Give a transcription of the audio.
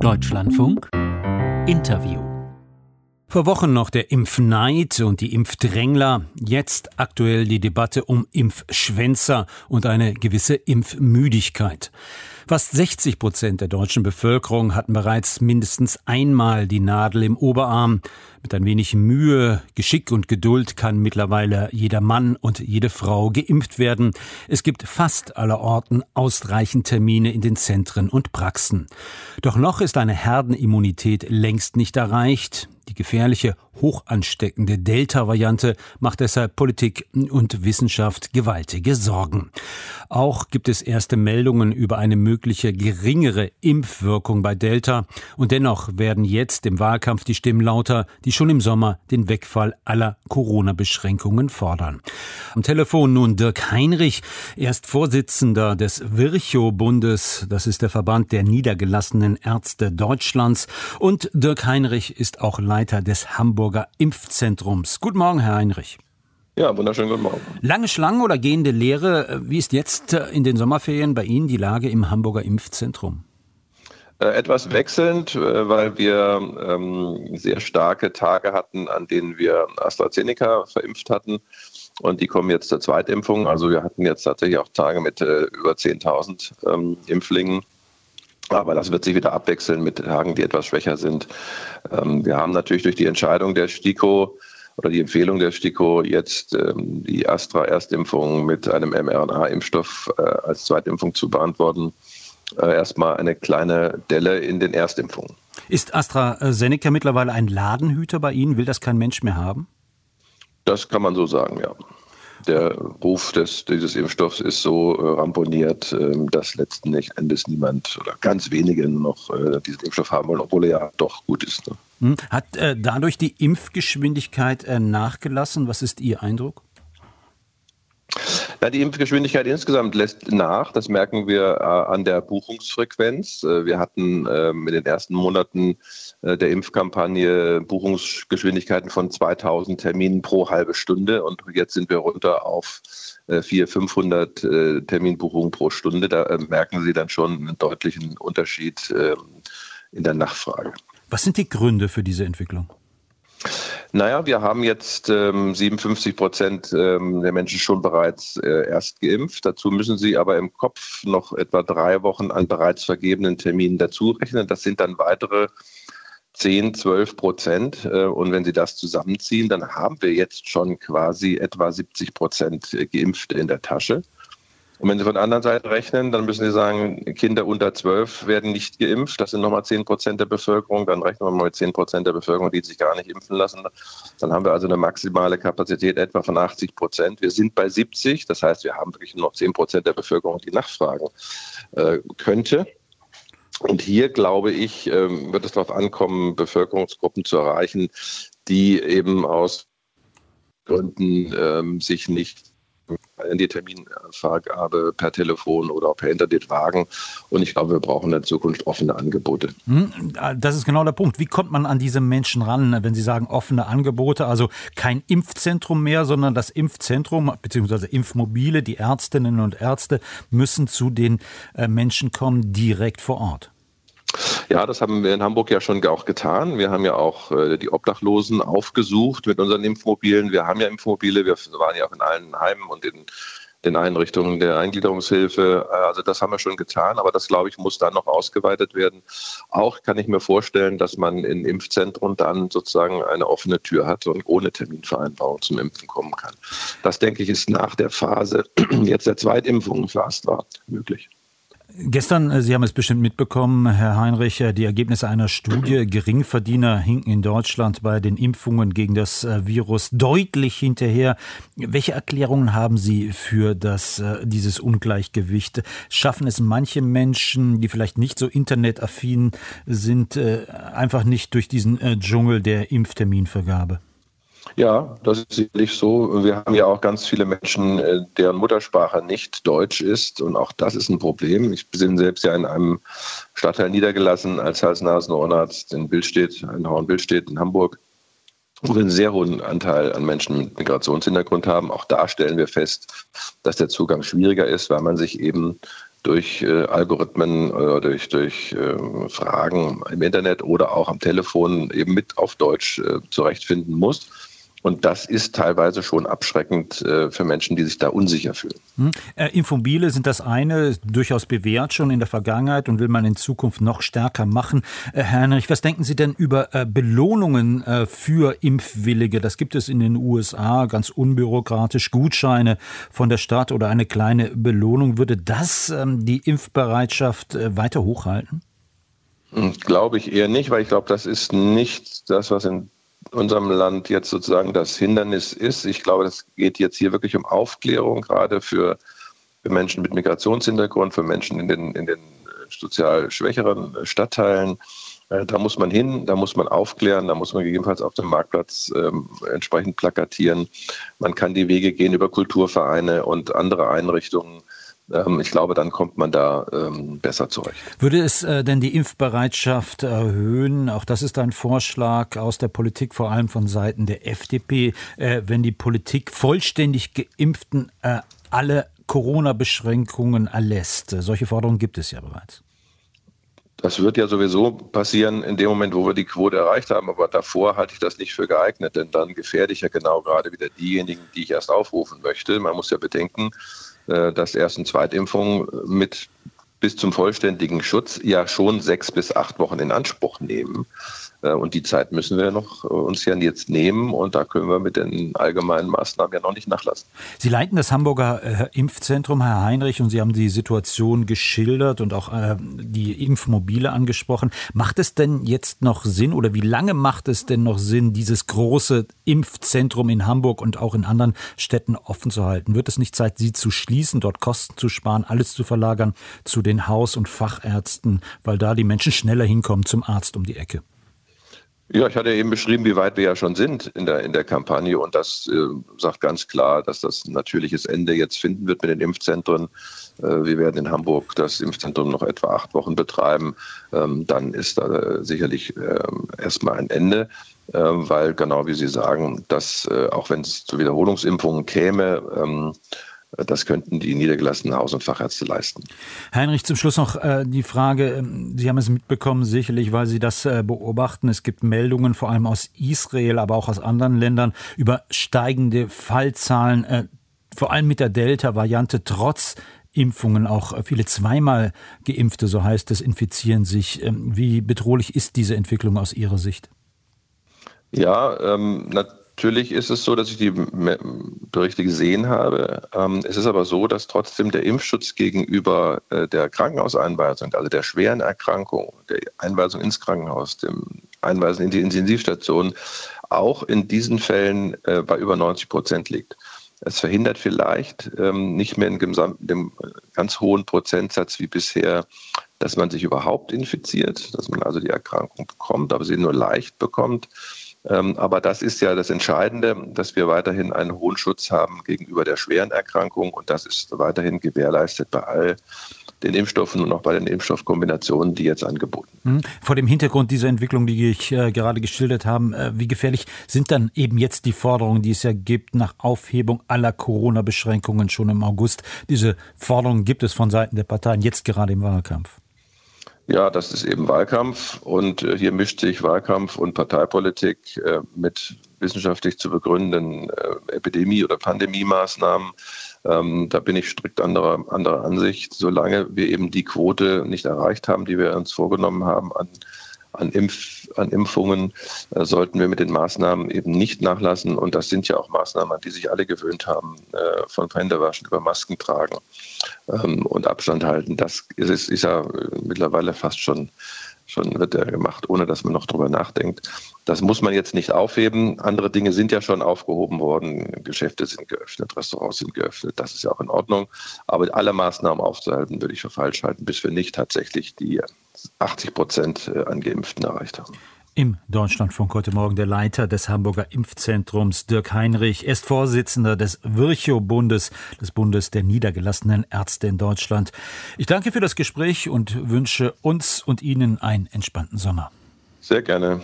Deutschlandfunk Interview. Vor Wochen noch der Impfneid und die Impfdrängler, jetzt aktuell die Debatte um Impfschwänzer und eine gewisse Impfmüdigkeit. Fast 60 Prozent der deutschen Bevölkerung hatten bereits mindestens einmal die Nadel im Oberarm. Mit ein wenig Mühe, Geschick und Geduld kann mittlerweile jeder Mann und jede Frau geimpft werden. Es gibt fast allerorten ausreichend Termine in den Zentren und Praxen. Doch noch ist eine Herdenimmunität längst nicht erreicht. Die gefährliche, hochansteckende Delta-Variante macht deshalb Politik und Wissenschaft gewaltige Sorgen. Auch gibt es erste Meldungen über eine mögliche geringere Impfwirkung bei Delta. Und dennoch werden jetzt im Wahlkampf die Stimmen lauter, die schon im Sommer den Wegfall aller Corona-Beschränkungen fordern. Am Telefon nun Dirk Heinrich. Er ist Vorsitzender des Virchow-Bundes. Das ist der Verband der niedergelassenen Ärzte Deutschlands. Und Dirk Heinrich ist auch Leiter des Hamburger Impfzentrums. Guten Morgen, Herr Heinrich. Ja, wunderschönen guten Morgen. Lange Schlangen oder gehende Lehre? Wie ist jetzt äh, in den Sommerferien bei Ihnen die Lage im Hamburger Impfzentrum? Äh, etwas wechselnd, äh, weil wir ähm, sehr starke Tage hatten, an denen wir AstraZeneca verimpft hatten. Und die kommen jetzt zur Zweitimpfung. Also wir hatten jetzt tatsächlich auch Tage mit äh, über 10.000 ähm, Impflingen. Aber das wird sich wieder abwechseln mit Tagen, die etwas schwächer sind. Ähm, wir haben natürlich durch die Entscheidung der STIKO oder die Empfehlung der STIKO, jetzt ähm, die Astra-Erstimpfung mit einem mRNA-Impfstoff äh, als Zweitimpfung zu beantworten, äh, erstmal eine kleine Delle in den Erstimpfungen. Ist AstraZeneca mittlerweile ein Ladenhüter bei Ihnen? Will das kein Mensch mehr haben? Das kann man so sagen, ja der Ruf des, dieses Impfstoffs ist so äh, ramponiert, äh, dass letzten Endes niemand oder ganz wenige noch äh, diesen Impfstoff haben wollen, obwohl er ja doch gut ist. Ne? Hm. Hat äh, dadurch die Impfgeschwindigkeit äh, nachgelassen? Was ist Ihr Eindruck? Na, die Impfgeschwindigkeit insgesamt lässt nach. Das merken wir äh, an der Buchungsfrequenz. Äh, wir hatten äh, in den ersten Monaten äh, der Impfkampagne Buchungsgeschwindigkeiten von 2000 Terminen pro halbe Stunde und jetzt sind wir runter auf 400, 500 äh, Terminbuchungen pro Stunde. Da äh, merken Sie dann schon einen deutlichen Unterschied ähm, in der Nachfrage. Was sind die Gründe für diese Entwicklung? Naja, wir haben jetzt ähm, 57 Prozent ähm, der Menschen schon bereits äh, erst geimpft. Dazu müssen sie aber im Kopf noch etwa drei Wochen an bereits vergebenen Terminen dazu rechnen. Das sind dann weitere 10, 12 Prozent. Äh, und wenn Sie das zusammenziehen, dann haben wir jetzt schon quasi etwa 70 Prozent Geimpfte in der Tasche. Und wenn Sie von der anderen Seite rechnen, dann müssen Sie sagen, Kinder unter 12 werden nicht geimpft. Das sind nochmal 10 Prozent der Bevölkerung. Dann rechnen wir mal mit 10 Prozent der Bevölkerung, die sich gar nicht impfen lassen. Dann haben wir also eine maximale Kapazität etwa von 80 Prozent. Wir sind bei 70. Das heißt, wir haben wirklich noch 10 Prozent der Bevölkerung, die nachfragen äh, könnte. Und hier, glaube ich, äh, wird es darauf ankommen, Bevölkerungsgruppen zu erreichen, die eben aus Gründen ähm, sich nicht in die Terminvergabe per Telefon oder per Internet wagen. Und ich glaube, wir brauchen in Zukunft offene Angebote. Hm, das ist genau der Punkt. Wie kommt man an diese Menschen ran, wenn Sie sagen offene Angebote? Also kein Impfzentrum mehr, sondern das Impfzentrum bzw. Impfmobile, die Ärztinnen und Ärzte müssen zu den äh, Menschen kommen direkt vor Ort. Ja, das haben wir in Hamburg ja schon auch getan. Wir haben ja auch äh, die Obdachlosen aufgesucht mit unseren Impfmobilen. Wir haben ja Impfmobile, wir waren ja auch in allen Heimen und in den Einrichtungen der Eingliederungshilfe. Also das haben wir schon getan, aber das, glaube ich, muss dann noch ausgeweitet werden. Auch kann ich mir vorstellen, dass man in Impfzentren dann sozusagen eine offene Tür hat und ohne Terminvereinbarung zum Impfen kommen kann. Das, denke ich, ist nach der Phase jetzt der Zweitimpfung für Astra möglich. Gestern, äh, Sie haben es bestimmt mitbekommen, Herr Heinrich, äh, die Ergebnisse einer Studie, Geringverdiener hinken in Deutschland bei den Impfungen gegen das äh, Virus deutlich hinterher. Welche Erklärungen haben Sie für das, dieses Ungleichgewicht? Schaffen es manche Menschen, die vielleicht nicht so internetaffin sind, einfach nicht durch diesen Dschungel der Impfterminvergabe? Ja, das ist sicherlich so. Wir haben ja auch ganz viele Menschen, äh, deren Muttersprache nicht Deutsch ist. Und auch das ist ein Problem. Ich bin selbst ja in einem Stadtteil niedergelassen als Hals-Nasen-Ohrenarzt in Billstedt, in Horn-Billstedt in Hamburg, wo wir einen sehr hohen Anteil an Menschen mit Migrationshintergrund haben. Auch da stellen wir fest, dass der Zugang schwieriger ist, weil man sich eben durch äh, Algorithmen oder durch, durch äh, Fragen im Internet oder auch am Telefon eben mit auf Deutsch äh, zurechtfinden muss. Und das ist teilweise schon abschreckend äh, für Menschen, die sich da unsicher fühlen. Hm. Äh, Infomobile sind das eine, durchaus bewährt schon in der Vergangenheit und will man in Zukunft noch stärker machen. Äh, Herr Heinrich, was denken Sie denn über Belohnungen für Impfwillige? Das gibt es in den USA ganz unbürokratisch, Gutscheine von der Stadt oder eine kleine Belohnung. Würde das ähm, die Impfbereitschaft weiter hochhalten? Hm, glaube ich eher nicht, weil ich glaube, das ist nicht das, was in unserem Land jetzt sozusagen das Hindernis ist. Ich glaube, es geht jetzt hier wirklich um Aufklärung, gerade für, Menschen mit Migrationshintergrund, für Menschen in den, in den sozial schwächeren Stadtteilen. Äh, da muss man hin, da muss man aufklären, da muss man gegebenenfalls auf dem Marktplatz ähm, entsprechend plakatieren. Man kann die Wege gehen über Kulturvereine und andere Einrichtungen. Ähm, ich glaube, dann kommt man da ähm, besser zurecht. Würde es äh, denn die Impfbereitschaft erhöhen? Auch das ist ein Vorschlag aus der Politik, vor allem von Seiten der FDP, äh, wenn die Politik vollständig geimpften äh, alle Corona-Beschränkungen erlässt. Solche Forderungen gibt es ja bereits. Das wird ja sowieso passieren in dem Moment, wo wir die Quote erreicht haben. Aber davor halte ich das nicht für geeignet, denn dann gefährde ich ja genau gerade wieder diejenigen, die ich erst aufrufen möchte. Man muss ja bedenken, dass Erst- und Zweitimpfung mit bis zum vollständigen Schutz ja schon sechs bis acht Wochen in Anspruch nehmen. Äh, und die Zeit müssen wir noch äh, uns ja jetzt nehmen und da können wir mit den allgemeinen Maßnahmen ja noch nicht nachlassen. Sie leiten das Hamburger äh, Impfzentrum, Herr Heinrich, und Sie haben die Situation geschildert und auch die Impfmobile angesprochen. Macht es denn jetzt noch Sinn oder wie lange macht es denn noch Sinn, dieses große Impfzentrum in Hamburg und auch in anderen Städten offen zu halten? Wird es nicht Zeit, sie zu schließen, dort Kosten zu sparen, alles zu verlagern zu den Haus- und Fachärzten, weil da die Menschen schneller hinkommen zum Arzt um die Ecke? Ja, ich hatte eben beschrieben, wie weit wir ja schon sind in der, in der Kampagne und das äh, sagt ganz klar, dass das ein natürliches Ende jetzt finden wird mit den Impfzentren. Äh, wir werden in Hamburg das Impfzentrum noch etwa acht Wochen betreiben. Ähm, dann ist da äh, sicherlich ähm, erstmal ein Ende, ähm, weil genau wie Sie sagen, dass äh, auch wenn es zu Wiederholungsimpfungen käme, ähm, das könnten die niedergelassenen Haus- und Fachärzte leisten. Heinrich, zum Schluss noch äh, die Frage, ähm, Sie haben es mitbekommen, sicherlich, weil Sie das äh, beobachten. Es gibt Meldungen, vor allem aus Israel, aber auch aus anderen Ländern, über steigende Fallzahlen, äh, vor allem mit der Delta-Variante, trotz Impfungen. Auch viele zweimal Geimpfte, so heißt es, infizieren sich. Ähm, wie bedrohlich ist diese Entwicklung aus Ihrer Sicht? Ja, ähm, Natürlich ist es so, dass ich die Berichte gesehen habe. Ähm, es ist aber so, dass trotzdem der Impfschutz gegenüber äh, der Krankenhauseinweisung, also der schweren Erkrankung, der Einweisung ins Krankenhaus, dem Einweisen in die Intensivstation, auch in diesen Fällen äh, bei über 90 Prozent liegt. Es verhindert vielleicht ähm, nicht mehr in dem ganz hohen Prozentsatz wie bisher, dass man sich überhaupt infiziert, dass man also die Erkrankung bekommt, aber sie nur leicht bekommt. Ähm, aber das ist ja das Entscheidende, dass wir weiterhin einen hohen Schutz haben gegenüber der schweren Erkrankung und das ist weiterhin gewährleistet bei all den Impfstoffen und auch bei den Impfstoffkombinationen, die jetzt angeboten werden. Mhm. Vor dem Hintergrund dieser Entwicklung, die ich äh, gerade geschildert habe, äh, wie gefährlich sind dann eben jetzt die Forderungen, die es ja gibt nach Aufhebung aller Corona-Beschränkungen schon im August? Diese Forderungen gibt es von Seiten der Parteien jetzt gerade im Wahlkampf. Ja, das ist eben Wahlkampf und äh, hier mischt sich Wahlkampf und Parteipolitik äh, mit wissenschaftlich zu begründenden äh, Epidemie- oder Pandemiemaßnahmen. Ähm, da bin ich strikt anderer, anderer Ansicht. Solange wir eben die Quote nicht erreicht haben, die wir uns vorgenommen haben an an, Impf, an Impfungen äh, sollten wir mit den Maßnahmen eben nicht nachlassen. Und das sind ja auch Maßnahmen, an die sich alle gewöhnt haben, äh, von Händewaschen über Masken tragen ähm, und Abstand halten. Das ist, ist ja mittlerweile fast schon schon wird er gemacht, ohne dass man noch drüber nachdenkt. Das muss man jetzt nicht aufheben. Andere Dinge sind ja schon aufgehoben worden. Geschäfte sind geöffnet, Restaurants sind geöffnet. Das ist ja auch in Ordnung. Aber alle Maßnahmen aufzuhalten, würde ich für falsch halten, bis wir nicht tatsächlich die 80 Prozent äh, an Geimpften erreicht haben. Im Deutschlandfunk heute Morgen der Leiter des Hamburger Impfzentrums, Dirk Heinrich. Er ist Vorsitzender des Virchow-Bundes, des Bundes der niedergelassenen Ärzte in Deutschland. Ich danke für das Gespräch und wünsche uns und Ihnen einen entspannten Sommer. Sehr gerne.